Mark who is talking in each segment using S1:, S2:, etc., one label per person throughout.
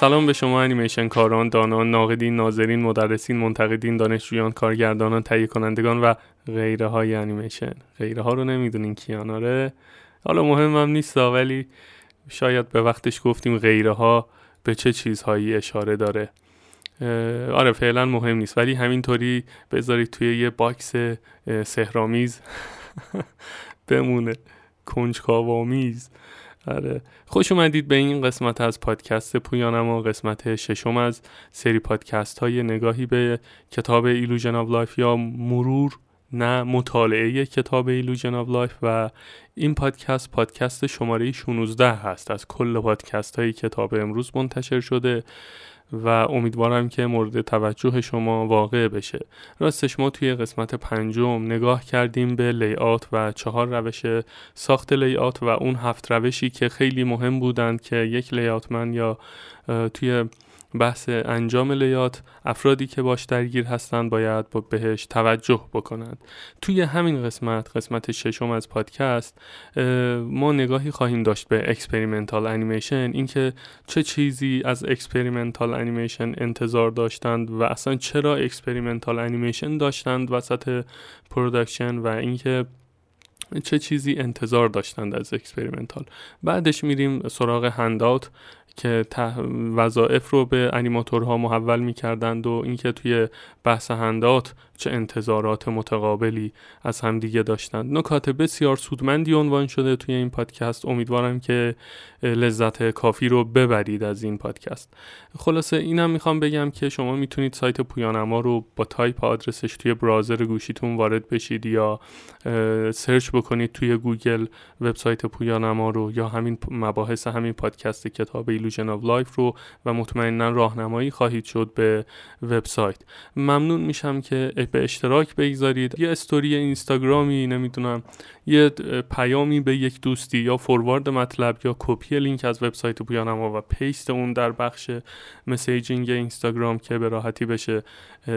S1: سلام به شما انیمیشن کاران، دانان، ناقدین، ناظرین، مدرسین، منتقدین، دانشجویان، کارگردانان، تهیه کنندگان و غیره های انیمیشن. غیره ها رو نمی‌دونین کیان آره؟ حالا مهمم نیست ولی شاید به وقتش گفتیم غیره ها به چه چیزهایی اشاره داره. آره فعلا مهم نیست. ولی همینطوری بذارید توی یه box سحرآمیز بمونه. کنجکاوامیز. آره. خوش اومدید به این قسمت از پادکست پویانما و قسمت ششم از سری پادکست های نگاهی به کتاب Illusion of Life یا مرور نه مطالعه کتاب Illusion of Life و این پادکست پادکست شماره 16 هست. از کل پادکست های کتاب امروز منتشر شده. و امیدوارم که مورد توجه شما واقع بشه. راستش ما توی قسمت پنجم نگاه کردیم به layout و چهار روش ساخت layout و اون هفت روشی که خیلی مهم بودند که یک layout man یا توی بحث انجام layout افرادی که باش درگیر هستند باید بهش توجه بکنند. توی همین قسمت قسمت ششم از پادکست ما نگاهی خواهیم داشت به experimental animation اینکه چه چیزی از experimental animation انتظار داشتند و اصلا چرا experimental animation داشتند وسط production و اینکه چه چیزی انتظار داشتند از experimental. بعدش میریم سراغ handout که وظایف رو به انیماتورها محول می‌کردند و اینکه توی بحث handout چه انتظارات متقابلی از همدیگه داشتند. نکات بسیار سودمندی عنوان شده توی این پادکست. امیدوارم که لذت کافی رو ببرید از این پادکست. خلاصه اینم می‌خوام بگم که شما می‌تونید سایت پویانما رو با تایپ آدرسش توی browser گوشیتون وارد بشید یا search بکنید توی گوگل وبسایت پویانما رو یا همین مباحث همین پادکست کتاب Illusion of Life رو و مطمئنا راهنمایی خواهید شد به وبسایت. ممنون میشم که به اشتراک بگذارید. یه استوری اینستاگرامی نمی‌دونم یه پیامی به یک دوستی یا forward مطلب یا کپی لینک از وبسایت پویانما و paste اون در بخش messaging اینستاگرام که به راحتی بشه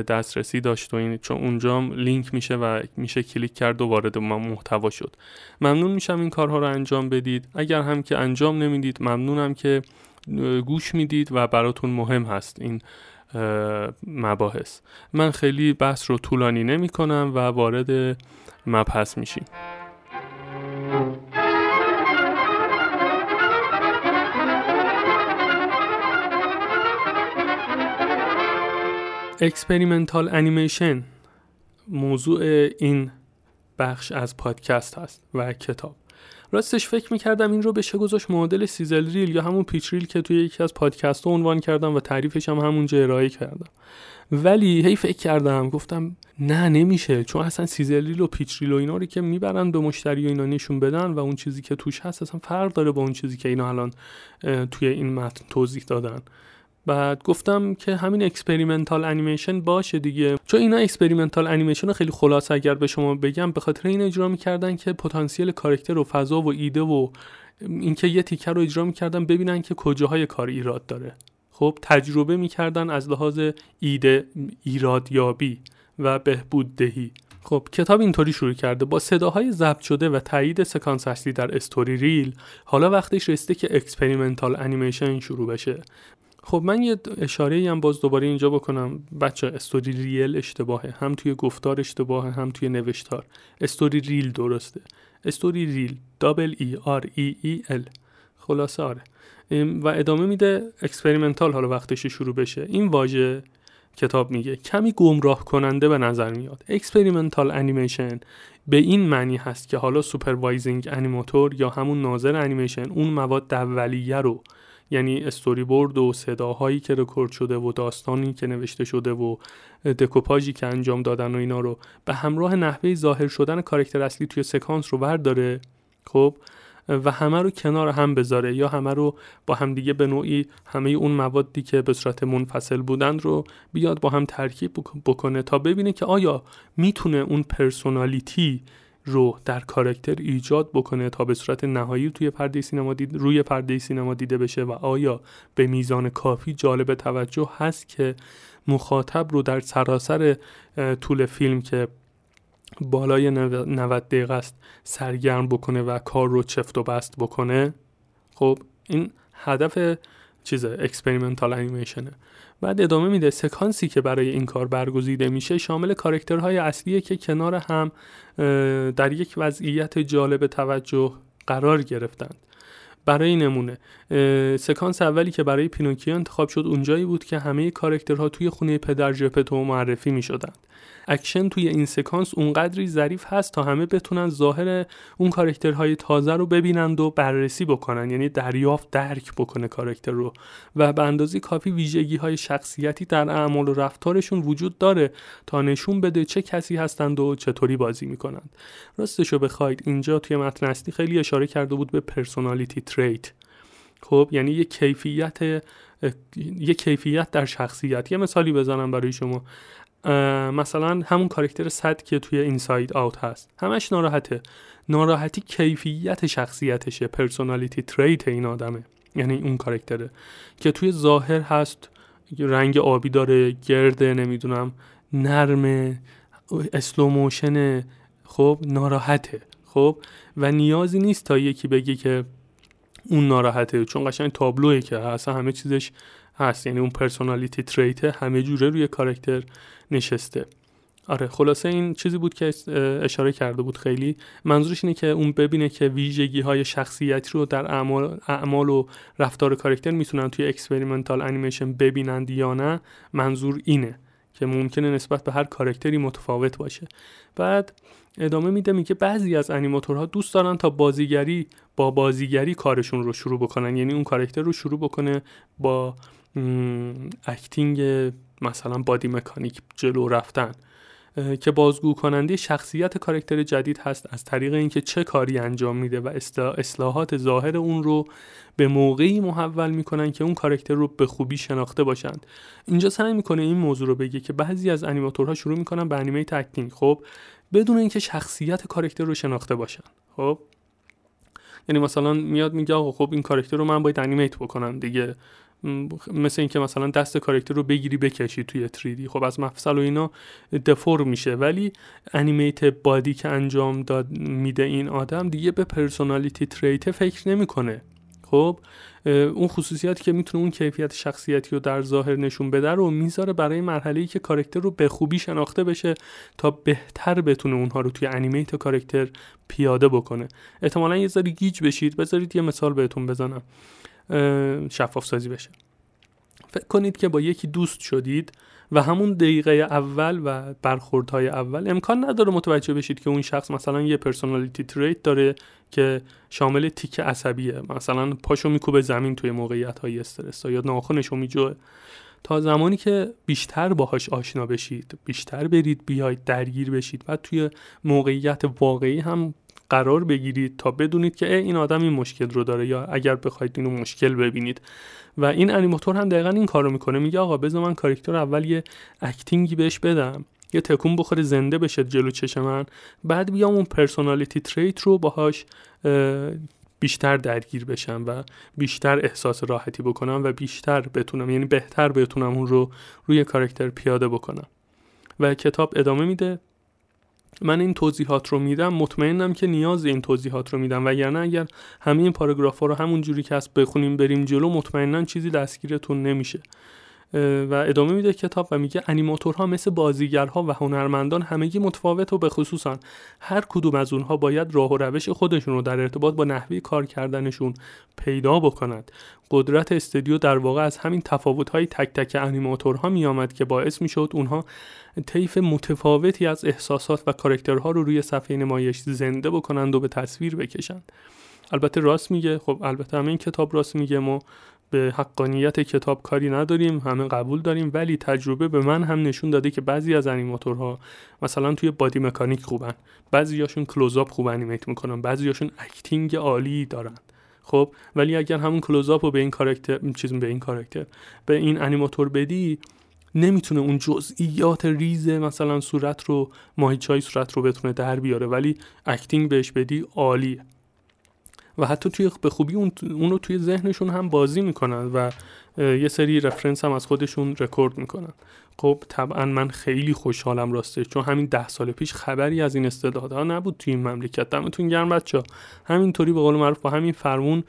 S1: دسترسی داشت و این چون اونجا لینک میشه و میشه کلیک کرد و وارد محتوا شد. ممنون میشم این کارها رو انجام بدید. اگر هم که انجام نمی‌دید ممنونم که گوش می‌دید و براتون مهم هست این مباحث. من خیلی بحث رو طولانی نمی کنم و وارد مبحث میشیم. experimental animation موضوع این بخش از پادکست هست و کتاب. راستش فکر می‌کردم این رو بشه گذاشت معادل sizzle reel یا همون pitch reel که توی یکی از پادکست عنوان کردم و تعریفش هم همونجا ارائه کردم. ولی هی فکر کردم گفتم نه نمیشه چون اصلا sizzle reel و pitch reel و اینا رو که می‌برن به مشتری و اینا نشون بدن و اون چیزی که توش هست اصلا فرق داره با اون چیزی که اینا الان توی این متن توضیح دادن. بعد گفتم که همین experimental animation باشه دیگه. چون اینا experimental animation خیلی خلاصه اگر به شما بگم به خاطر این اجرا می‌کردن که پتانسیل کارکتر و فضا و ایده و اینکه یه تیکه رو اجرا می‌کردن ببینن که کجاهای کار ایراد داره. خب تجربه می‌کردن از لحاظ ایده ایرادیابی و بهبود دهی خب کتاب اینطوری شروع کرده. با صداهای ضبط شده و تایید سکانس اصلی در story reel حالا وقتش رسیده که experimental animation شروع بشه. خب من یه اشاره هم باز دوباره اینجا بکنم. بچه story reel اشتباهه. هم توی گفتار اشتباهه هم توی نوشتار. story reel درسته. story reel double E R E E L. خلاصه آره. و ادامه میده experimental حالا وقتش شروع بشه. این واژه کتاب میگه کمی گمراه کننده به نظر میاد. experimental animation به این معنی هست که حالا supervising animator یا همون ناظر انیمیشن اون مواد اولیه رو یعنی استوری بورد و صداهایی که رکورد شده و داستانی که نوشته شده و دکوپاژی که انجام دادن و اینا رو به همراه نحوه ظاهر شدن کارکتر اصلی توی سکانس رو برداره خب؟ و همه رو کنار هم بذاره یا همه رو با هم دیگه به نوعی همه اون موادی که به صورت منفصل بودند رو بیاد با هم ترکیب بکنه تا ببینه که آیا می‌تونه اون پرسونالیتی رو در کارکتر ایجاد بکنه تا به صورت نهایی توی پرده سینما دید روی پرده سینما دیده بشه و آیا به میزان کافی جالب توجه هست که مخاطب رو در سراسر طول فیلم که بالای 90 دقیقه است سرگرم بکنه و کار رو چفت و بست بکنه؟ خب این هدف چیز experimental animation ه بعد ادامه میده سکانسی که برای این کار برگزیده میشه شامل کارکترهای اصلیه که کنار هم در یک وضعیت جالب توجه قرار گرفتند. برای نمونه. سکانس اولی که برای پینوکیو انتخاب شد اونجایی بود که همه کارکترها توی خونه پدر جپتو معرفی می شدند اکشن توی این سکانس اونقدری ظریف هست تا همه بتونن ظاهر اون کارکترهای تازه رو ببینند و بررسی بکنن. یعنی دریافت درک بکنه کارکتر رو. و به اندازه کافی ویژگی های شخصیتی در اعمال و رفتارشون وجود داره تا نشون بده چه کسی هستند و چطوری بازی می‌کنند. راستشو بخواید اینجا توی متن اصلی خیلی اشاره کرده بود به personality trait خب یعنی یه کیفیت یه کیفیت در شخصیت. یه مثالی بزنم برای شما. مثلا همون کارکتر Sad که توی Inside Out هست. همش ناراحته. ناراحتی کیفیت شخصیتشه personality trait این آدمه. یعنی اون کارکتره که توی ظاهر هست رنگ آبی داره گرده نمی‌دونم نرمه slow motion خب ناراحته. خب و نیازی نیست تا یکی بگه که اون ناراحته. چون قشنگ تابلوه که اصلا همه چیزش هست. یعنی اون personality trait همه جوره روی کارکتر نشسته. آره خلاصه این چیزی بود که اشاره کرده بود خیلی. منظورش اینه که اون ببینه که ویژگی های شخصیتی رو در اعمال, اعمال و رفتار کارکتر می‌تونن توی experimental animation ببینند یا نه. منظور اینه که ممکنه نسبت به هر کارکتری متفاوت باشه. بعد ادامه میده میگه بعضی از انیماتورها دوست دارن تا بازیگری با بازیگری کارشون رو شروع بکنن. یعنی اون کارکتر رو شروع بکنه با acting مثلا body mechanic جلو رفتن. که بازگو کننده شخصیت کارکتر جدید هست از طریق اینکه چه کاری انجام میده و اصلاحات ظاهر اون رو به موقعی محول می‌کنن که اون کارکتر رو به خوبی شناخته باشند. اینجا سعی می‌کنه این موضوع رو بگه که بعضی از انیماتورها شروع می‌کنن به animate acting خب بدون اینکه شخصیت کارکتر رو شناخته باشن. خب؟ یعنی مثلا میاد میگه آقا خب این کارکتر رو من باید animate بکنم دیگه. مثل اینکه مثلا دست کارکتر رو بگیری بکشی توی 3D خب از مفصل و اینا deform میشه. ولی animate body که انجام داد میده این آدم دیگه به personality trait فکر نمی‌کنه. خب اون خصوصیاتی که می‌تونه اون کیفیت شخصیتی رو در ظاهر نشون بده رو می‌ذاره برای مرحله ای که کارکتر رو به خوبی شناخته بشه تا بهتر بتونه اونها رو توی animate کارکتر پیاده بکنه. احتمالا یه ذره گیج بشید. بذارید یه مثال بهتون بزنم. شفاف سازی بشه. فکر کنید که با یکی دوست شدید و همون دقیقه اول و برخوردهای اول. امکان نداره متوجه بشید که اون شخص مثلا یه personality trait داره که شامل تیک عصبیه. مثلا پاشو میکوبه زمین توی موقعیت های استرس یا ناخونشو میجوه. تا زمانی که بیشتر باهاش آشنا بشید بیشتر برید بیاید درگیر بشید و توی موقعیت واقعی هم قرار بگیرید تا بدونید که این آدم این مشکل رو داره یا اگر بخواید اینو مشکل ببینید. و این انیماتور هم دقیقا این کارو می‌کنه. میگه آقا بذار من کاراکتر اول یه acting ی بهش بدم. یه تکون بخوره زنده بشه جلو چش من. بعد بیام اون personality trait رو باهاش بیشتر درگیر بشم و بیشتر احساس راحتی بکنم و بیشتر بتونم یعنی بهتر بتونم اون رو روی کارکتر پیاده بکنم. و کتاب ادامه میده. من این توضیحات رو میدم مطمئنم که نیاز این توضیحات رو میدم. وگرنه اگر همه این پاراگراف ها رو همون جوری که هست بخونیم بریم جلو مطمئنا چیزی دستگیرتون نمیشه. و ادامه میده کتاب و میگه انیماتورها مثل بازیگرها و هنرمندان همگی متفاوت و به خصوصا هر کدوم از اونها باید راه و روش خودشون رو در ارتباط با نحوه کار کردنشون پیدا بکند. قدرت استودیو در واقع از همین تفاوت های تک تک انیماتورها میآمد که باعث می‌شد اونها طیف متفاوتی از احساسات و کارکترها رو روی صفحه نمایش زنده بکنند و به تصویر بکشند. البته راست میگه خب البته همین کتاب راست میگه ما به حقانیت کتاب کاری نداریم همه قبول داریم ولی تجربه به من هم نشون داده که بعضی از انیماتورها مثلا توی بادی مکانیک خوبن بعضیاشون close-up خوب animate می‌کنن بعضیاشون acting عالی دارن. خب ولی اگر همون close-up رو به این کاراکتر چیز به این کاراکتر به این انیماتور بدی نمی‌تونه اون جزئیات ریز مثلا صورت رو ماهیچای صورت رو بتونه در بیاره ولی acting بهش بدی عالیه. و حتی توی به خوبی اون, رو توی ذهنشون هم بازی می‌کنن و یه سری reference هم از خودشون رکورد می‌کنن. خب طبعا من خیلی خوشحالم راسته چون همین ده سال پیش خبری از این استعدادها نبود توی این مملکت. دمتون گرم بچه همینطوری به قول معروف با همین فرمون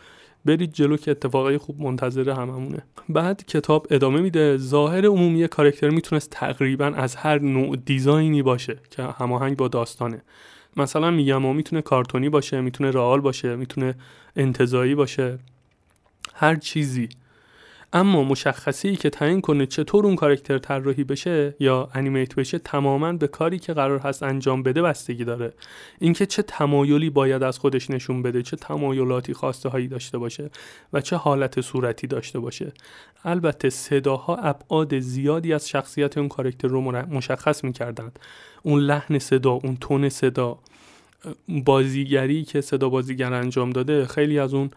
S1: برید جلو که اتفاقای خوب منتظر هممونه. بعد کتاب ادامه میده. ظاهر عمومی کارکتر می‌تونست تقریبا از هر نوع دیزاینی باشه که هماهنگ با داستانه. مثلا میگم می‌تونه کارتونی باشه می‌تونه رئال باشه می‌تونه انتظایی باشه. هر چیزی. اما مشخصی که تعیین کنه چطور اون کارکتر طراحی بشه یا انیمیت بشه تماما به کاری که قرار هست انجام بده بستگی داره. اینکه چه تمایلی باید از خودش نشون بده چه تمایلاتی خواسته هایی داشته باشه و چه حالت صورتی داشته باشه. البته صداها ابعاد زیادی از شخصیت اون کارکتر رو مشخص می‌کردند. اون لحن صدا اون تون صدا بازیگری که صدا بازیگر انجام داده خیلی از اون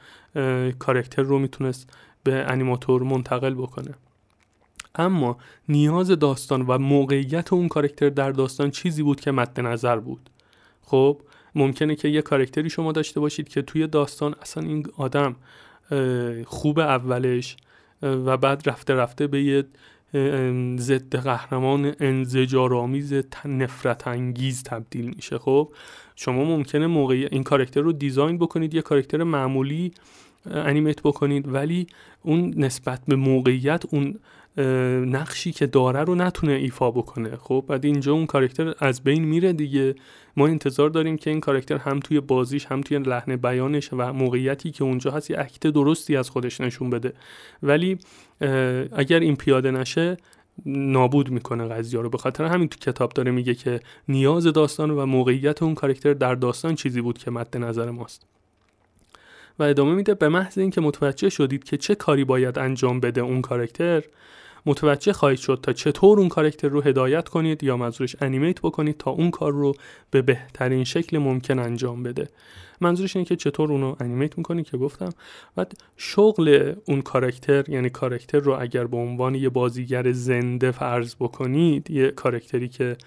S1: کارکتر رو می‌تونست به انیماتور منتقل بکنه. اما نیاز داستان و موقعیت اون کارکتر در داستان چیزی بود که مد نظر بود. خب ممکنه که یه کارکتری شما داشته باشید که توی داستان اصلا این آدم خوب اولش و بعد رفته رفته به یه ضد قهرمان انزجارآمیز نفرت انگیز تبدیل میشه. خب شما ممکنه موقع این کارکتر رو دیزاین بکنید یه کارکتر معمولی انیمیت بکنید ولی اون نسبت به موقعیت اون نقشی که داره رو نتونه ایفا بکنه. خب بعد اینجا اون کارکتر از بین میره دیگه. ما انتظار داریم که این کارکتر هم توی بازیش هم توی لحن بیانش و موقعیتی که اونجا هست یه اکت درستی از خودش نشون بده. ولی اگر این پیاده نشه نابود می‌کنه قضیه رو. به خاطر همین تو کتاب داره میگه که نیاز داستان و موقعیت اون کارکتر در داستان چیزی بود که مد نظر ماست. و ادامه میده به محض اینکه متوجه شدید که چه کاری باید انجام بده اون کارکتر متوجه خواهید شد تا چطور اون کارکتر رو هدایت کنید یا منظورش انیمیت بکنید تا اون کار رو به بهترین شکل ممکن انجام بده. منظورش اینه که چطور اونو انیمیت می‌کنید که گفتم. بعد شغل اون کارکتر یعنی کارکتر رو اگر به عنوان یه بازیگر زنده فرض بکنید یه کارکتری که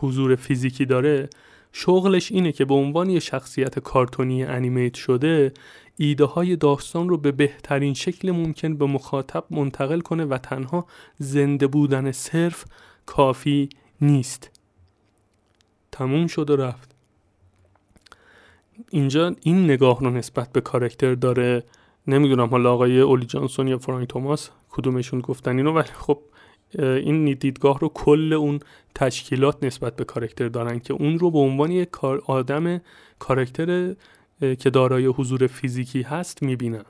S1: حضور فیزیکی داره شغلش اینه که به عنوان یه شخصیت کارتونی انیمیت شده ایده های داستان رو به بهترین شکل ممکن به مخاطب منتقل کنه و تنها زنده بودن صرف کافی نیست. تموم شد و رفت. اینجا این نگاه رو نسبت به کارکتر داره. نمی‌دونم حالا آقای اولی جانسون یا فرانک توماس کدومشون گفتن اینو ولی خب این دیدگاه رو کل اون تشکیلات نسبت به کارکتر دارن که اون رو به عنوان یک آدم کارکتر که دارای حضور فیزیکی هست می‌بینن.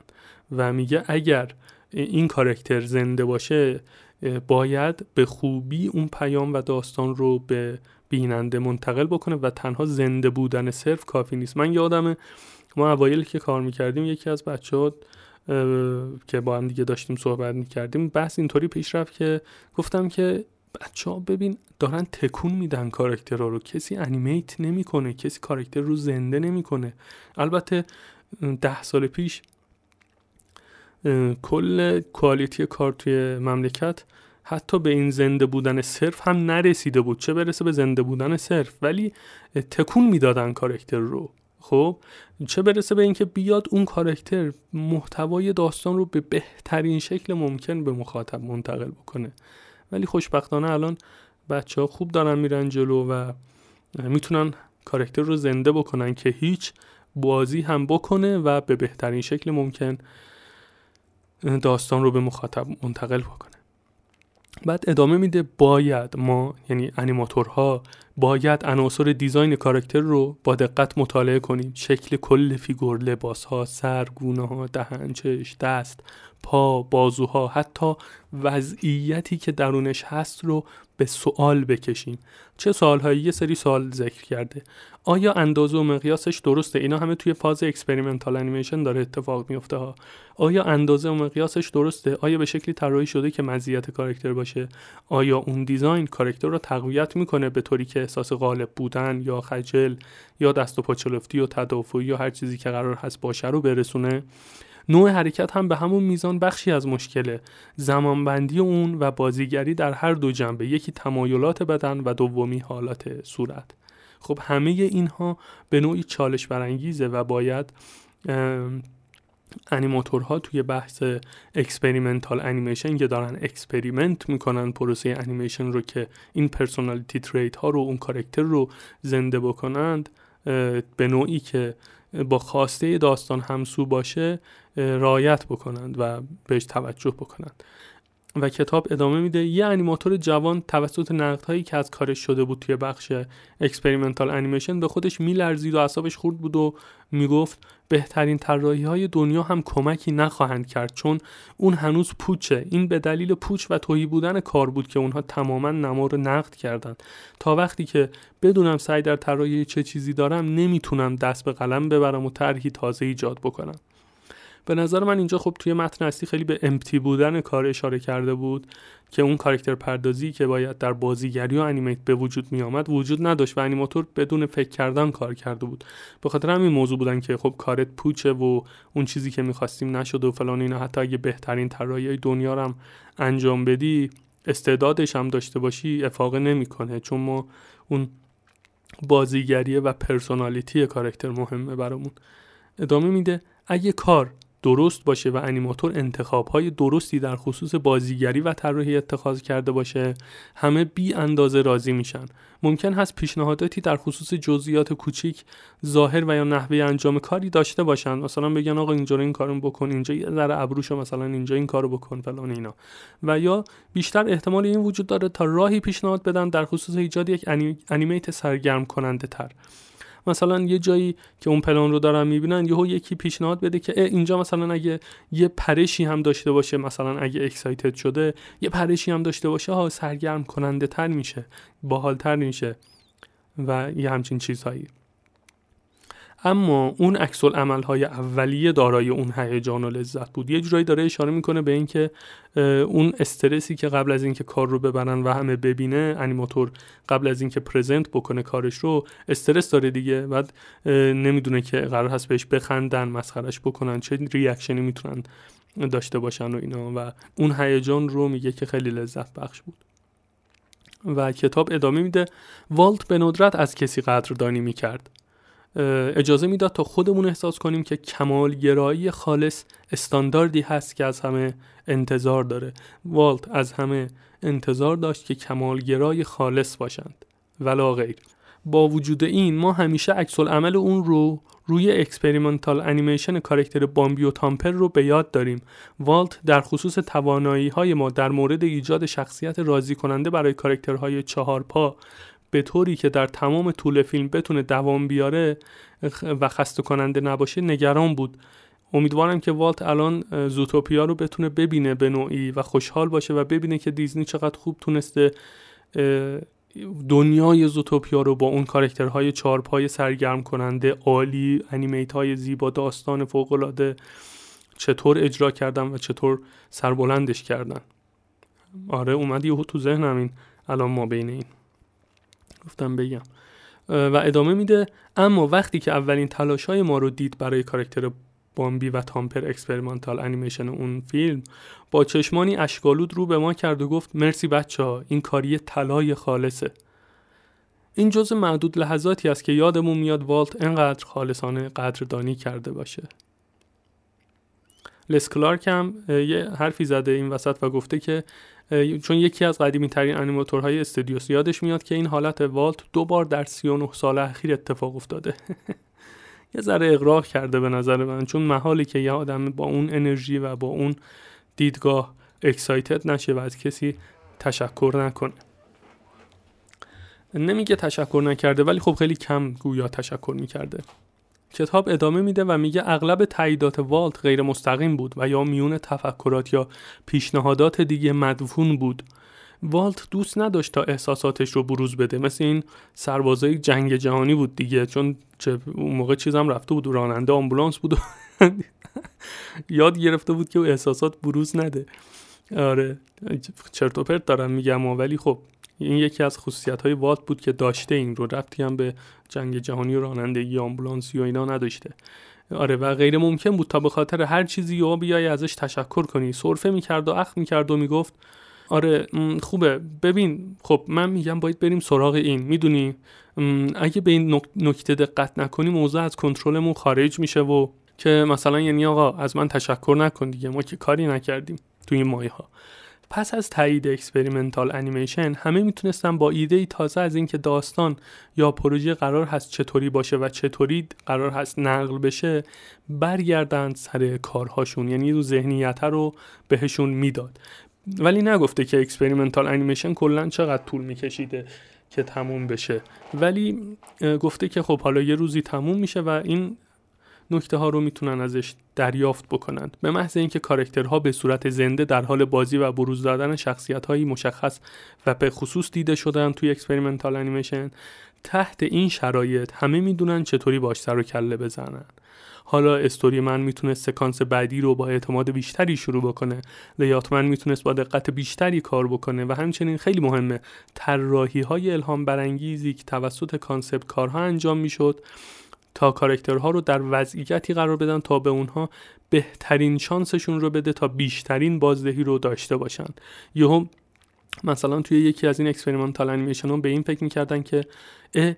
S1: و میگه اگر این کارکتر زنده باشه باید به خوبی اون پیام و داستان رو به بیننده منتقل بکنه و تنها زنده بودن صرف کافی نیست. من یادم ما اوایل که کار می‌کردیم یکی از بچه ها که با هم دیگه داشتیم صحبت می‌کردیم بحث اینطوری پیش رفت که گفتم که بچه ها ببین دارن تکون میدن کارکترها رو. کسی انیمیت نمی‌کنه کسی کارکتر رو زنده نمی‌کنه. البته ده سال پیش کل کوالیتی کار توی مملکت حتی به این زنده بودن صرف هم نرسیده بود. چه برسه به زنده بودن صرف؟ ولی تکون می‌دادن کارکتر رو. خب؟ چه برسه به اینکه بیاد اون کارکتر محتوای داستان رو به بهترین شکل ممکن به مخاطب منتقل بکنه. ولی خوشبختانه الان بچه ها خوب دارن میرن جلو و می‌تونن کارکتر رو زنده بکنن که هیچ بازی هم بکنه و به بهترین شکل ممکن داستان رو به مخاطب منتقل بکنه. بعد ادامه میده باید ما یعنی انیماتورها باید عناصر design کاراکتر رو با دقت مطالعه کنیم. شکل کل فیگور لباس ها سر گونه ها دهن چش دست. پا بازوها حتی وضعیتی که درونش هست رو به سوال بکشیم. چه سوالهایی؟ یه سری سوال ذکر کرده. آیا اندازه و مقیاسش درسته؟ اینا همه توی فاز experimental animation داره اتفاق میفته ها. آیا اندازه و مقیاسش درسته؟ آیا به شکلی طراحی شده که مزیت کارکتر باشه؟ آیا اون دیزاین کارکتر رو تقویت می‌کنه به طوری که احساس غالب بودن یا خجل یا دست و پاچلفتی و تدافعی یا هر چیزی که قرار هست باشه رو برسونه؟ نوع حرکت هم به همون میزان بخشی از مشکله. زمانبندی اون و بازیگری در هر دو جنبه یکی تمایلات بدن و دومی حالات صورت. خب همه اینها به نوعی چالش برانگیزه و باید انیماتورها توی بحث experimental animation که دارن experiment می‌کنن پروسه انیمیشن رو که این personality trait ها رو اون کارکتر رو زنده بکنند به نوعی که با خواسته داستان همسو باشه رعایت بکنند و بهش توجه بکنند. و کتاب ادامه میده. یه انیماتور جوان توسط نقدهایی که از کارش شده بود توی بخش experimental animation به خودش میلرزید و اعصابش خورد بود و می‌گفت بهترین طراحی های دنیا هم کمکی نخواهند کرد چون اون هنوز پوچه. این به دلیل پوچ و تهی بودن کار بود که اونها تماما نما رو نقد کردند. تا وقتی که بدونم سعی در طراحی چه چیزی دارم نمی‌تونم دست به قلم ببرم و طرحی تازه ایجاد بکنم. به نظر من اینجا خب توی متن اصلی خیلی به empty بودن کار اشاره کرده بود که اون کارکتر پردازی که باید در بازیگری و انیمیت به وجود می آمد وجود نداشت و انیماتور بدون فکر کردن کار کرده بود. به خاطر همین موضوع بودن که خب کارت پوچه و اون چیزی که می‌خواستیم نشد و فلان اینا حتی اگه بهترین طراحی دنیا رو هم انجام بدی استعدادش هم داشته باشی افاقه نمی‌کنه چون ما اون بازیگریه و پرسونالیتی کارکتر مهمه برامون. ادامه میده. اگه کار درست باشه و انیماتور انتخاب های درستی در خصوص بازیگری و طراحی اتخاذ کرده باشه همه بی اندازه راضی میشن. ممکن هست پیشنهاداتی در خصوص جزئیات کوچیک ظاهر و یا نحوه انجام کاری داشته باشن. مثلا بگن آقا اینجا این کارو بکن اینجا یه ذره ابروشو مثلا اینجا این کارو بکن فلان اینا. و یا بیشتر احتمال این وجود داره تا راهی پیشنهاد بدن در خصوص ایجاد یک انیمیت سرگرم کننده تر. مثلا یه جایی که اون پلان رو دارن می‌بینن یهو یکی پیشنهاد بده که اینجا مثلا اگه یه پرشی هم داشته باشه مثلا اگه اکسایتد شده یه پرشی هم داشته باشه ها سرگرم کننده تر میشه باحالتر میشه و یه همچین چیزهایی. اما اون عکس های اولیه دارای اون هیجان و لذت بود. یه جورایی داره اشاره می‌کنه به اینکه اون استرسی که قبل از اینکه کار رو ببرن و همه ببینه انیماتور قبل از اینکه پرزنت بکنه کارش رو استرس داره دیگه. بعد نمی‌دونه که قرار هست بهش بخندن مسخرش بکنن چه ریاکشنی می‌تونن داشته باشن و اینا. و اون هیجان رو میگه که خیلی لذت بخش بود. و کتاب ادامه میده. والت به ندرت از کسی قدردانی می‌کرد. اجازه می‌داد تا خودمون احساس کنیم که کمالگرایی خالص استانداردی هست که از همه انتظار داره. والت از همه انتظار داشت که کمالگرای خالص باشند. ولا غیر. با وجود این ما همیشه عکس‌العمل اون رو روی experimental animation کارکتر بامبی و تامپر رو به یاد داریم. والت در خصوص توانایی های ما در مورد ایجاد شخصیت راضی کننده برای کارکترهای چهار پا به طوری که در تمام طول فیلم بتونه دوام بیاره و خسته کننده نباشه نگران بود. امیدوارم که والت الان زوتوپیا رو بتونه ببینه به نوعی و خوشحال باشه و ببینه که دیزنی چقدر خوب تونسته دنیای زوتوپیا رو با اون کارکترهای چارپای سرگرم کننده عالی انیمیت های زیبا داستان فوقالعاده چطور اجرا کردن و چطور سربلندش کردن. آره اومد یهو تو ذهنم این الان ما بین این. گفتم بگم. و ادامه میده اما وقتی که اولین تلاش های ما رو دید برای کارکتر بامبی و تامپر experimental animation اون فیلم با چشمانی اشک‌آلود رو به ما کرد و گفت مرسی بچه ها این کاری طلای خالصه. این جز معدود لحظاتی است که یادمون میاد والت انقدر خالصانه قدردانی کرده باشه. لس کلارک هم یه حرفی زده این وسط و گفته که چون یکی از قدیمی ترین انیماتورهای استودیوس یادش میاد که این حالت والت دو بار در 39 سال اخیر اتفاق افتاده. یه ذره اقراق کرده به نظر من چون محالی که یه آدم با اون انرژی و با اون دیدگاه اکسایتد نشه و از کسی تشکر نکنه. نمیگه تشکر نکرده ولی خب خیلی کم گویا تشکر می‌کرده. کتاب ادامه میده و میگه اغلب تاییدات والت غیر مستقیم بود و یا میون تفکرات یا پیشنهادات دیگه مدفون بود. والت دوست نداشت تا احساساتش رو بروز بده. مثل این سربازای جنگ جهانی بود دیگه چون چه اون موقع چیزم رفته بود راننده آمبولانس بود و یاد گرفته بود که احساسات بروز نده. آره چرت و پرت دارم میگم ولی خب این یکی از خصوصیت های والت بود که داشته این رو ربطی هم به جنگ جهانی و رانندگی آمبولانسی و اینا نداشته. آره و غیر ممکن بود تا به خاطر هر چیزی یا بیای ازش تشکر کنی. سرفه می‌کرد و اخ می‌کرد و می‌گفت آره خوبه. ببین خب من میگم باید بریم سراغ این. می‌دونی؟ اگه به این نکته دقت نکنی موضوع از کنترلمون خارج میشه و که مثلا یعنی آقا از من تشکر نکن دیگه. ما که کاری نکردیم توی این مایه ها پس از تایید experimental animation همه می‌تونستن با ایده ای تازه از اینکه داستان یا پروژه قرار هست چطوری باشه و چطوری قرار هست نقل بشه برگردند سر کارهاشون یعنی رو ذهنیت رو بهشون می‌داد. ولی نگفته که experimental animation کلا چقدر طول میکشیده که تموم بشه. ولی گفته که خب حالا یه روزی تموم میشه و این نکته ها رو می‌تونن ازش دریافت بکنند به محض اینکه کارکترها به صورت زنده در حال بازی و بروز دادن شخصیت هایی مشخص و به خصوص دیده شدن توی experimental animation تحت این شرایط همه می‌دونن چطوری باش سر و کله بزنن. حالا story man می‌تونه سکانس بعدی رو با اعتماد بیشتری شروع بکنه. layout man می‌تونست با دقت بیشتری کار بکنه و همچنین خیلی مهمه طراحی های الهام برانگیزی که توسط concept کارها انجام می‌شد تا کارکترها رو در وضعیتی قرار بدن تا به اونها بهترین شانسشون رو بده تا بیشترین بازدهی رو داشته باشن. یهو مثلا توی یکی از این experimental animation ها به این فکر می‌کردن که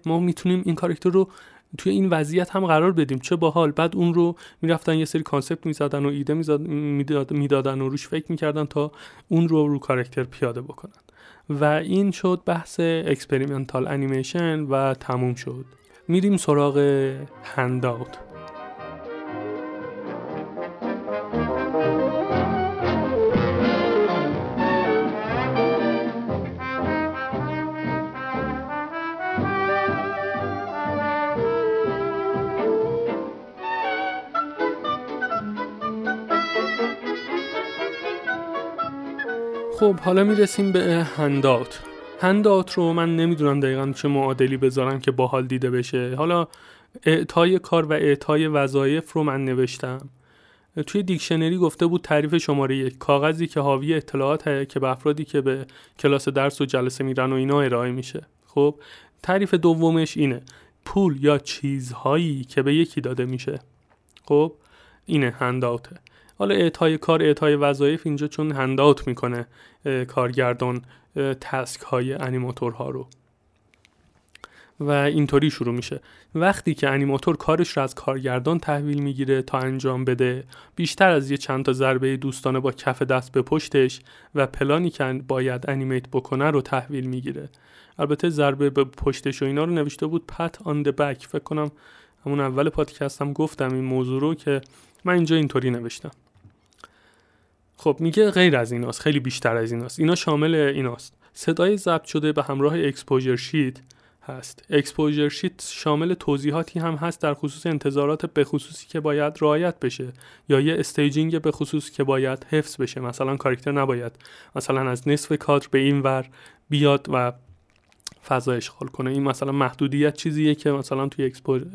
S1: ما می‌تونیم این کارکتر رو توی این وضعیت هم قرار بدیم. چه باحال. بعد اون رو می‌رفتن یه سری concept می‌زدن و ایده می‌دادن و روش فکر می‌کردن تا اون رو رو کارکتر پیاده بکنن. و این شد بحث experimental animation و تموم شد. میریم سراغ handout خب حالا می‌رسیم به هنداوت هندات رو من نمی‌دونم دقیقا چه معادلی بذارم که باحال دیده بشه. حالا اعطای کار و اعطای وظایف رو من نوشتم. توی دیکشنری گفته بود تعریف شماره یک کاغذی که حاوی اطلاعات که به افرادی که به کلاس درس و جلسه میرن و اینا ارائه میشه. خب تعریف دومش اینه. پول یا چیزهایی که به یکی داده میشه. خب اینه هنداوته حالا اعطای کار اعطای وظایف اینجا چون هنداوت می‌کنه کارگردان تسک های انیماتورها رو. و اینطوری شروع میشه. وقتی که انیماتور کارش رو از کارگردان تحویل می‌گیره تا انجام بده بیشتر از یه چند تا ضربه دوستانه با کف دست به پشتش و پلانی که باید انیمیت بکنه رو تحویل می‌گیره. البته ضربه به پشتش و اینا رو نوشته بود پت آن بک فکر کنم همون اول پادکستم گفتم این موضوع رو که من اینجا اینطوری نوشتم. خب میگه غیر از ایناست خیلی بیشتر از ایناست. اینا شامل ایناست. صدای ضبط شده به همراه exposure sheet هست. exposure sheet شامل توضیحاتی هم هست در خصوص انتظارات به خصوصی که باید رعایت بشه یا یه staging به خصوص که باید حفظ بشه. مثلا کاراکتر نباید مثلا از نصف کادر به این ور بیاد و فضا اشغال کنه. این مثلا محدودیت چیزیه که مثلا توی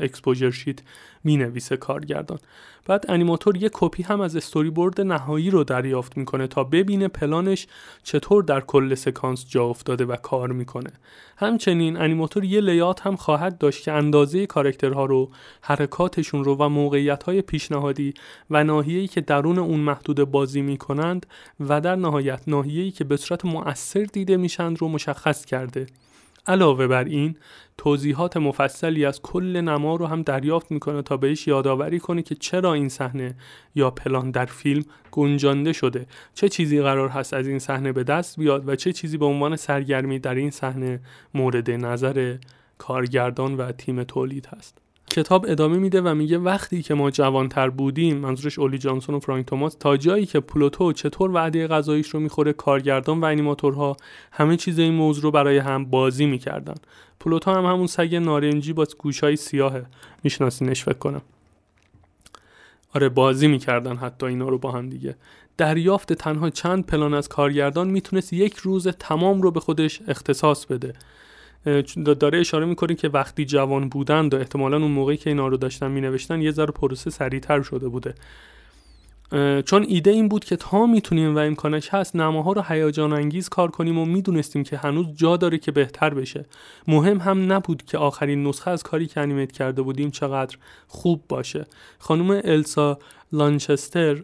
S1: exposure sheet می نویسه کارگردان. بعد انیماتور یه کپی هم از استوری بورد نهایی رو دریافت می‌کنه تا ببینه پلانش چطور در کل سکانس جا افتاده و کار می‌کنه. همچنین انیماتور یه layout هم خواهد داشت که اندازه کارکترها رو حرکاتشون رو و موقعیت های پیشنهادی و ناحیه‌ای که درون اون محدود بازی می‌کنند و در نهایت ناحیه‌ای که به صورت مؤثر دیده میشند رو مشخص کرده. علاوه بر این توضیحات مفصلی از کل نما رو هم دریافت می‌کنه تا بهش یادآوری کنه که چرا این صحنه یا پلان در فیلم گنجانده شده. چه چیزی قرار هست از این صحنه به دست بیاد و چه چیزی به عنوان سرگرمی در این صحنه مورد نظر کارگردان و تیم تولید هست. کتاب ادامه میده و میگه وقتی که ما جوانتر بودیم منظورش اولی جانسون و فرانک توماس تا جایی که پلوتو چطور وعده غذاییش رو می‌خوره کارگردان و انیماتورها همه چیز این موضوع رو برای هم بازی می‌کردن. پلوتو هم همون سگ نارنجی با گوشای سیاهه. میشناسینش؟ فکر کنم. آره بازی می‌کردن حتی اینا رو با هم دیگه. دریافت تنها چند پلان از کارگردان می‌تونست یک روز تمام رو به خودش اختصاص بده. داره اشاره می‌کنه که وقتی جوان بودند و احتمالا اون موقعی که اینا رو داشتن مینوشتن یه ذره پروسه سریعتر شده بوده. چون ایده این بود که تا می‌تونیم و امکانش هست نماها رو هیجان انگیز کار کنیم و می‌دونستیم که هنوز جا داره که بهتر بشه. مهم هم نبود که آخرین نسخه از کاری که انیمیت کرده بودیم چقدر خوب باشه. خانم السا لانچستر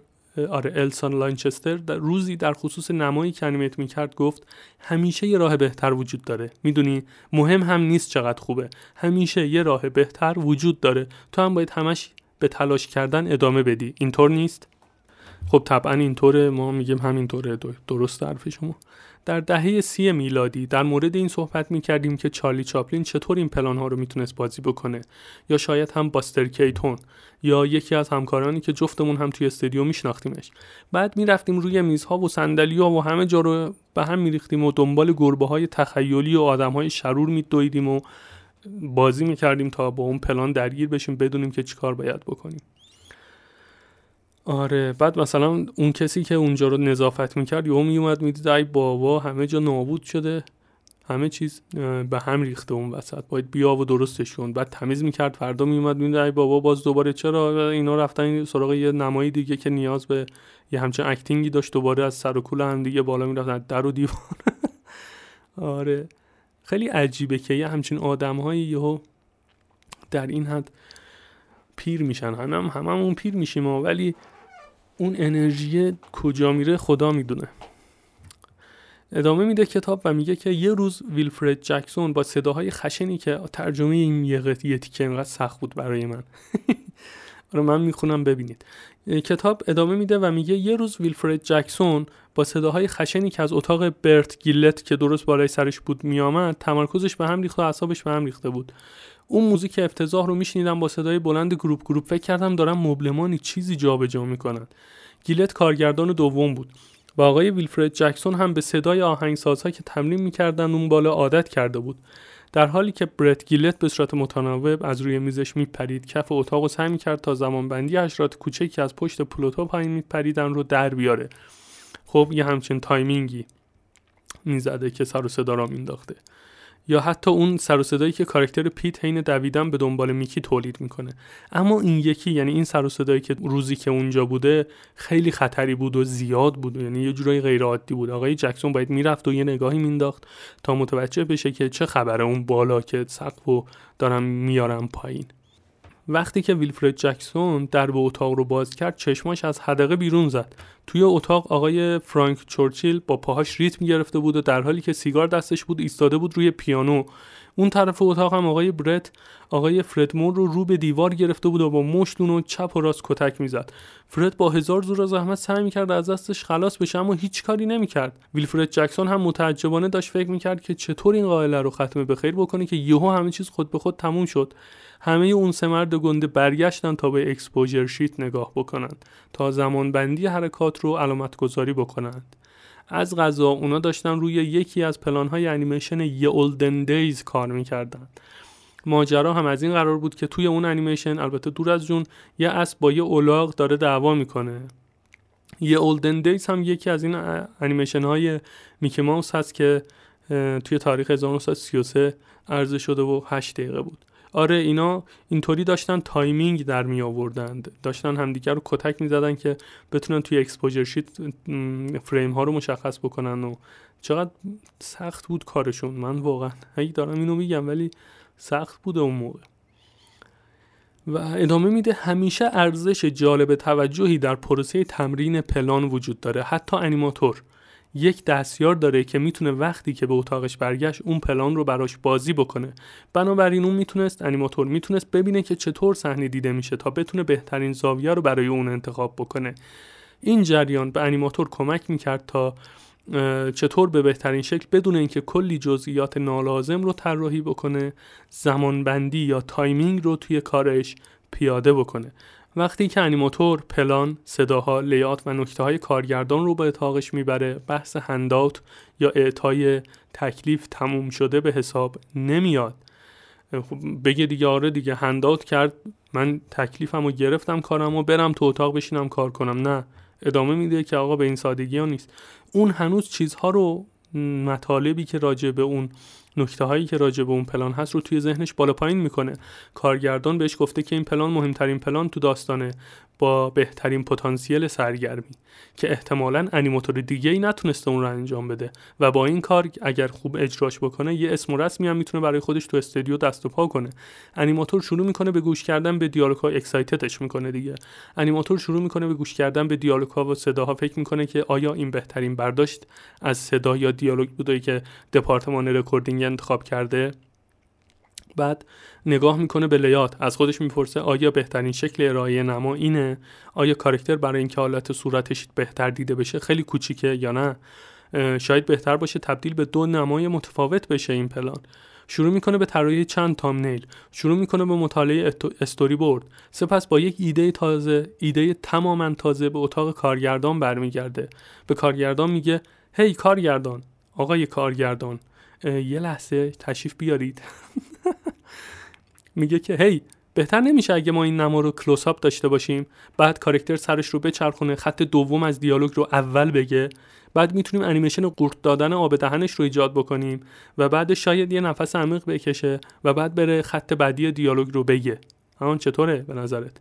S1: آره السان لانچستر در روزی در خصوص نمایی که انیمیت می‌کرد گفت همیشه یه راه بهتر وجود داره. می‌دونی مهم هم نیست چقدر خوبه. همیشه یه راه بهتر وجود داره. تو هم باید همش به تلاش کردن ادامه بدی. اینطور نیست؟ خب طبعا اینطوره. ما میگیم همینطوره. درست حرف شما. در دهه سی میلادی در مورد این صحبت می کردیم که چارلی چاپلین چطور این پلان ها رو می‌تونست بازی بکنه یا شاید هم باستر کیتون یا یکی از همکارانی که جفتمون هم توی استودیو میشناختیمش. بعد می‌رفتیم روی میزها و صندلی ها و همه جا رو به هم میریختیم و دنبال گربه های تخیلی و آدم های شرور میدویدیم و بازی می‌کردیم تا با اون پلان درگیر بشیم بدونیم که چیکار باید بکنیم. آره بعد مثلا اون کسی که اونجا رو نظافت می‌کرد یهو میومد می‌دید ای بابا همه جا نابود شده. همه چیز به هم ریخته اون وسط. باید بیا و درستش کن. بعد تمیز می‌کرد فردا میومد می‌دید ای بابا باز دوباره چرا اینا رفتن سراغ یه نمایی دیگه که نیاز به یه همچین اکتینگی داشت. دوباره از سر و کول هم دیگه بالا می‌رفتن در و دیوار. آره. خیلی عجیبه که یه همچین آدمهایی یهو در این حد پیر میشن. هم هممون پیر میشیم ولی اون انرژی کجا میره خدا می‌دونه. ادامه میده کتاب و میگه که یه روز ویلفرد جکسون با صداهای خشنی که ترجمه این یه قطعیتی که اینقدر سخت بود برای من. رو من می‌خونم ببینید. کتاب ادامه میده و میگه یه روز ویلفرد جکسون با صداهای خشنی که از اتاق برت گیلت که درست بالای سرش بود میامد تمرکزش به هم ریخت و اعصابش به هم ریخته بود. اون موزیک افتضاح رو میشنیدم با صدای بلند گروپ گروپ فکر کردم دارم مبلمانی چیزی جابجا می‌کنن. گیلت کارگردان دوم بود و آقای ویلفرد جکسون هم به صدای آهنگسازها که تمرین می‌کردن اون بالا عادت کرده بود. در حالی که برت گیلت به صورت متناوب از روی میزش میپرید کف اتاق و سعی می‌کرد تا زمانبندی حشرات کوچکی از پشت پلوتو پایین میپریدن رو در بیاره. خب یه همچین timing ی می‌زده که سر و صدا را مینداخته یا حتی اون سر و صدایی که کاراکتر پیت حین دویدن به دنبال میکی تولید می‌کنه. اما این یکی یعنی این سر و صدایی که روزی که اونجا بوده خیلی خطری بود و زیاد بود. یعنی یه جورایی غیر عادی بود. آقای جکسون باید می‌رفت و یه نگاهی مینداخت تا متوجه بشه که چه خبره اون بالا که سقف دارم میارم پایین. وقتی که ویلفرد جکسون در به اتاق رو باز کرد چشماش از حدقه بیرون زد. توی اتاق آقای فرانک چورچیل با پاهاش ریتم گرفته بود و در حالی که سیگار دستش بود ایستاده بود روی پیانو. اون طرف اتاق هم آقای برت آقای فرد مور رو رو به دیوار گرفته بود و با مشت اونو چپ و راست کتک می‌زد. فرد با هزار زور زحمت سعی می‌کرد از دستش خلاص بشه اما هیچ کاری نمی‌کرد. ویلفرد جکسون هم متعجبانه داشت فکر می‌کرد که چطور این قائله رو ختم به خیر بکنه که یهو همه چیز خود به خود تموم شد. همه اون سه مرد گنده برگشتن تا به اکسپوژر شیت نگاه بکنند تا زمانبندی حرکات رو علامت گذاری بکنند. از غذا اونا داشتن روی یکی از پلانهای انیمیشن یه اولدن دیز کار می‌کردن. ماجرا هم از این قرار بود که توی اون انیمیشن البته دور از جون یه اسب با یه اولاغ داره دعوا می‌کنه. یه اولدن دیز هم یکی از این انیمیشن های میکی ماوس هست که توی تاریخ 1933 عرضه شده و 8 دقیقه بود. آره اینا اینطوری داشتن timing در می آوردند. داشتن همدیگر رو کتک می زدن که بتونن توی exposure sheet فریم ها رو مشخص بکنن و چقدر سخت بود کارشون. من واقعا هی دارم اینو میگم ولی سخت بود اون موقع. و ادامه میده همیشه ارزش جالب توجهی در پروسه تمرین پلان وجود داره. حتی انیماتور. یک دستیار داره که می‌تونه وقتی که به اتاقش برگشت اون پلان رو براش بازی بکنه. بنابراین اون می‌تونست انیماتور می‌تونست ببینه که چطور صحنه دیده میشه تا بتونه بهترین زاویه رو برای اون انتخاب بکنه. این جریان به انیماتور کمک می‌کرد تا چطور به بهترین شکل بدون اینکه کلی جزئیات نالازم رو طراحی بکنه زمانبندی یا timing رو توی کارش پیاده بکنه. وقتی که انیماتور پلان، صداها، layout و نکته های کارگردان رو به اتاقش می‌بره بحث handout یا اعطای تکلیف تموم شده به حساب نمیاد. خب بگه دیگه آره دیگه هنداوت کرد من تکلیفم رو گرفتم کارم و برم تو اتاق بشینم کار کنم. نه ادامه میده که آقا به این سادگی ها نیست. اون هنوز چیزها رو مطالبی که راجع به اون نکته هایی که راجع به اون پلان هست رو توی ذهنش بالا پایین می‌کنه. کارگردان بهش گفته که این پلان مهمترین پلان تو داستانه. با بهترین پتانسیل سرگرمی که احتمالا انیماتور دیگه ای نتونسته اون رو انجام بده و با این کار اگر خوب اجراش بکنه یه اسم و رسمی هم می‌تونه برای خودش تو استودیو دست و پا کنه. انیماتور شروع می‌کنه به گوش کردن به دیالوگ‌ها excited ش می‌کنه دیگه. انیماتور شروع می‌کنه به گوش کردن به دیالوگ‌ها و صداها. فکر می‌کنه که آیا این بهترین برداشت از صدا یا دیالوگ بوده که دپارتمان recording انتخاب کرده؟ بعد نگاه می‌کنه به layout از خودش می‌پرسه آیا بهترین شکل ارائه نما اینه؟ آیا کارکتر برای اینکه حالت صورتش بهتر دیده بشه خیلی کوچیکه یا نه؟ شاید بهتر باشه تبدیل به دو نمای متفاوت بشه این پلان. شروع می‌کنه به طراحی چند تامنیل. شروع می‌کنه به مطالعه استوری بورد. سپس با یک ایده تازه ایده تماما تازه به اتاق کارگردان برمیگرده. به کارگردان میگه هی کارگردان آقای کارگردان یه لحظه تشریف بیارید. میگه که هی بهتر نمیشه اگه ما این نما رو کلوس اپ داشته باشیم. بعد کارکتر سرش رو بچرخونه خط دوم از دیالوگ رو اول بگه. بعد می‌تونیم انیمیشن قورت دادن آب دهنش رو ایجاد بکنیم و بعد شاید یه نفس عمیق بکشه و بعد بره خط بعدی دیالوگ رو بگه. همون چطوره به نظرت؟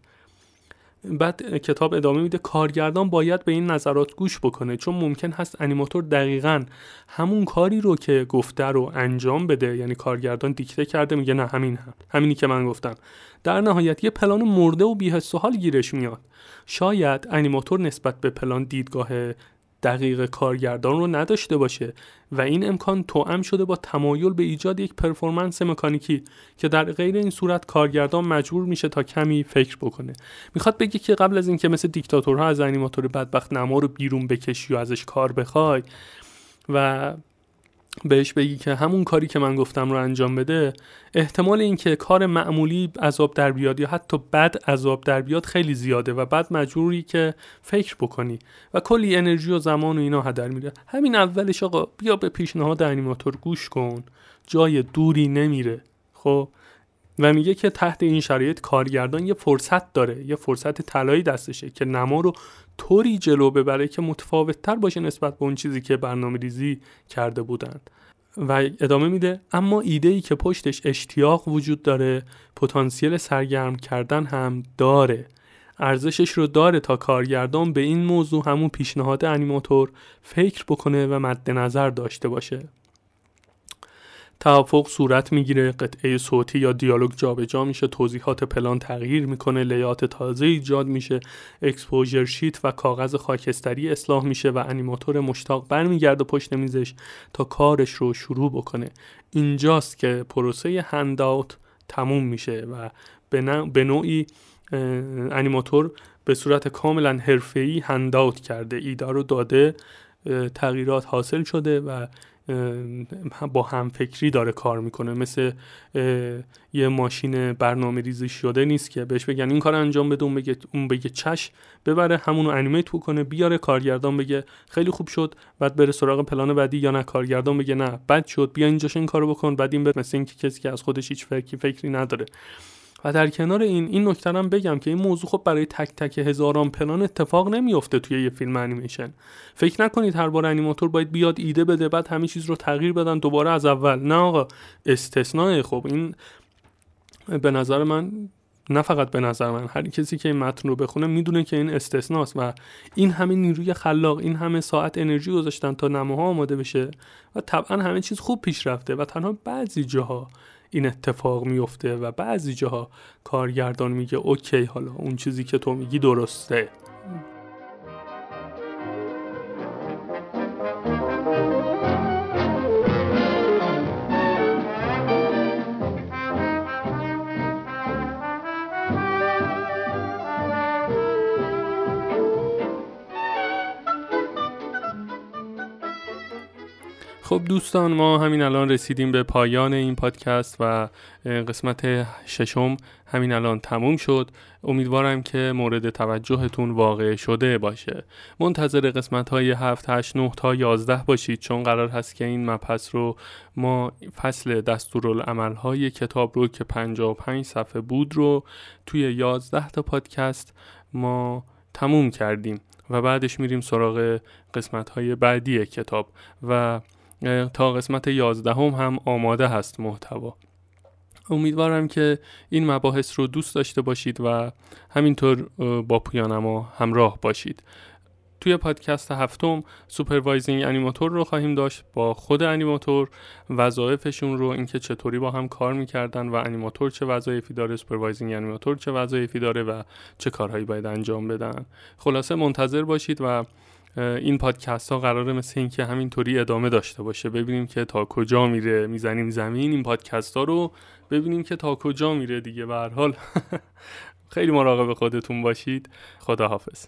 S1: بعد کتاب ادامه میده کارگردان باید به این نظرات گوش بکنه چون ممکن هست انیماتور دقیقا همون کاری رو که گفته رو انجام بده. یعنی کارگردان دیکته کرده میگه نه همین هم. همینی که من گفتم. در نهایت یه پلان مرده و بی‌حس و حال گیرش میاد. شاید انیماتور نسبت به پلان دیدگاه دقیق کارگردان رو نداشته باشه و این امکان توأم شده با تمایل به ایجاد یک پرفورمنس مکانیکی که در غیر این صورت کارگردان مجبور میشه تا کمی فکر بکنه. می‌خواد بگه که قبل از اینکه مثل دیکتاتورها از انیماتور بدبخت نما رو بیرون بکشی و ازش کار بخوای و بهش بگی که همون کاری که من گفتم رو انجام بده احتمال اینکه کار معمولی عذاب در بیاد یا حتی بد عذاب در بیاد خیلی زیاده و بعد مجبوری که فکر بکنی و کلی انرژی و زمان و اینا هدر میره همین اولش آقا بیا به پیشنهاد انیماتور گوش کن. جای دوری نمیره خب؟ و میگه که تحت این شرایط کارگردان یه فرصت داره یه فرصت طلایی دستشه که نما رو طوری جلو ببره که متفاوت تر باشه نسبت به اون چیزی که برنامه ریزی کرده بودند. و ادامه میده اما ایده ای که پشتش اشتیاق وجود داره پتانسیل سرگرم کردن هم داره. ارزشش رو داره تا کارگردان به این موضوع همون پیشنهاد انیماتور فکر بکنه و مد نظر داشته باشه. توافق صورت می‌گیره قطعه صوتی یا دیالوگ جابجا میشه توضیحات پلان تغییر می‌کنه لیات تازه ایجاد میشه اکسپوژر شیت و کاغذ خاکستری اصلاح میشه و انیماتور مشتاق برمیگرده پشت میزش تا کارش رو شروع بکنه. اینجاست که پروسه هنداوت تموم میشه و به نوعی انیماتور به صورت کاملا حرفه‌ای هنداوت کرده. ایده رو داده تغییرات حاصل شده و با همفکری داره کار می‌کنه. مثل یه ماشین برنامه ریزی شده نیست که بهش بگن این کار انجام بده اون بگه اون بگه چش ببره همونو انیمیت بکنه بیاره کارگردان بگه خیلی خوب شد بعد بره سراغ پلان بعدی یا نه. کارگردان بگه نه بد شد بیا اینجاش این کارو بکن. بعد این بره مثل اینکه کسی که از خودش هیچ فکری فکری نداره. و در کنار این این نکته هم بگم که این موضوع خب برای تک تک هزاران پلان اتفاق نمیفته توی یه فیلم انیمیشن. فکر نکنید هر بار انیماتور باید بیاد ایده بده بعد همه چیز رو تغییر بدن دوباره از اول. نه آقا استثناء خب این به نظر من نه فقط به نظر من هر کسی که این متن رو بخونه می‌دونه که این استثناست و این همه نیروی خلاق این همه ساعت انرژی گذاشتن تا نماها آماده بشه و طبعا همه چیز خوب پیش رفته و تنها بعضی جاها این اتفاق میفته و بعضی جاها کارگردان میگه اوکی حالا اون چیزی که تو میگی درسته. خب دوستان ما همین الان رسیدیم به پایان این پادکست و قسمت ششم همین الان تموم شد. امیدوارم که مورد توجهتون واقع شده باشه. منتظر قسمت های 7, 8, 9 تا 11 باشید چون قرار هست که این مبحث رو ما فصل دستورالعمل های کتاب رو که 55 صفحه بود رو توی 11 تا پادکست ما تموم کردیم و بعدش میریم سراغ قسمت های بعدی کتاب. و تا قسمت یازدهم هم, هم آماده هست محتوا. امیدوارم که این مباحث رو دوست داشته باشید و همینطور با پویانما همراه باشید. توی پادکست هفتم supervising animator رو خواهیم داشت با خود انیماتور. وظایفشون رو اینکه چطوری با هم کار می‌کردن و انیماتور چه وظایفی داره supervising animator چه وظایفی داره و چه کارهایی باید انجام بدن. خلاصه منتظر باشید و این پادکست ها قراره مثل اینکه همینطوری ادامه داشته باشه. ببینیم که تا کجا میره می‌زنیم زمین. این پادکست ها رو ببینیم که تا کجا میره دیگه. به حال خیلی مراقب خودتون باشید. خدا حافظ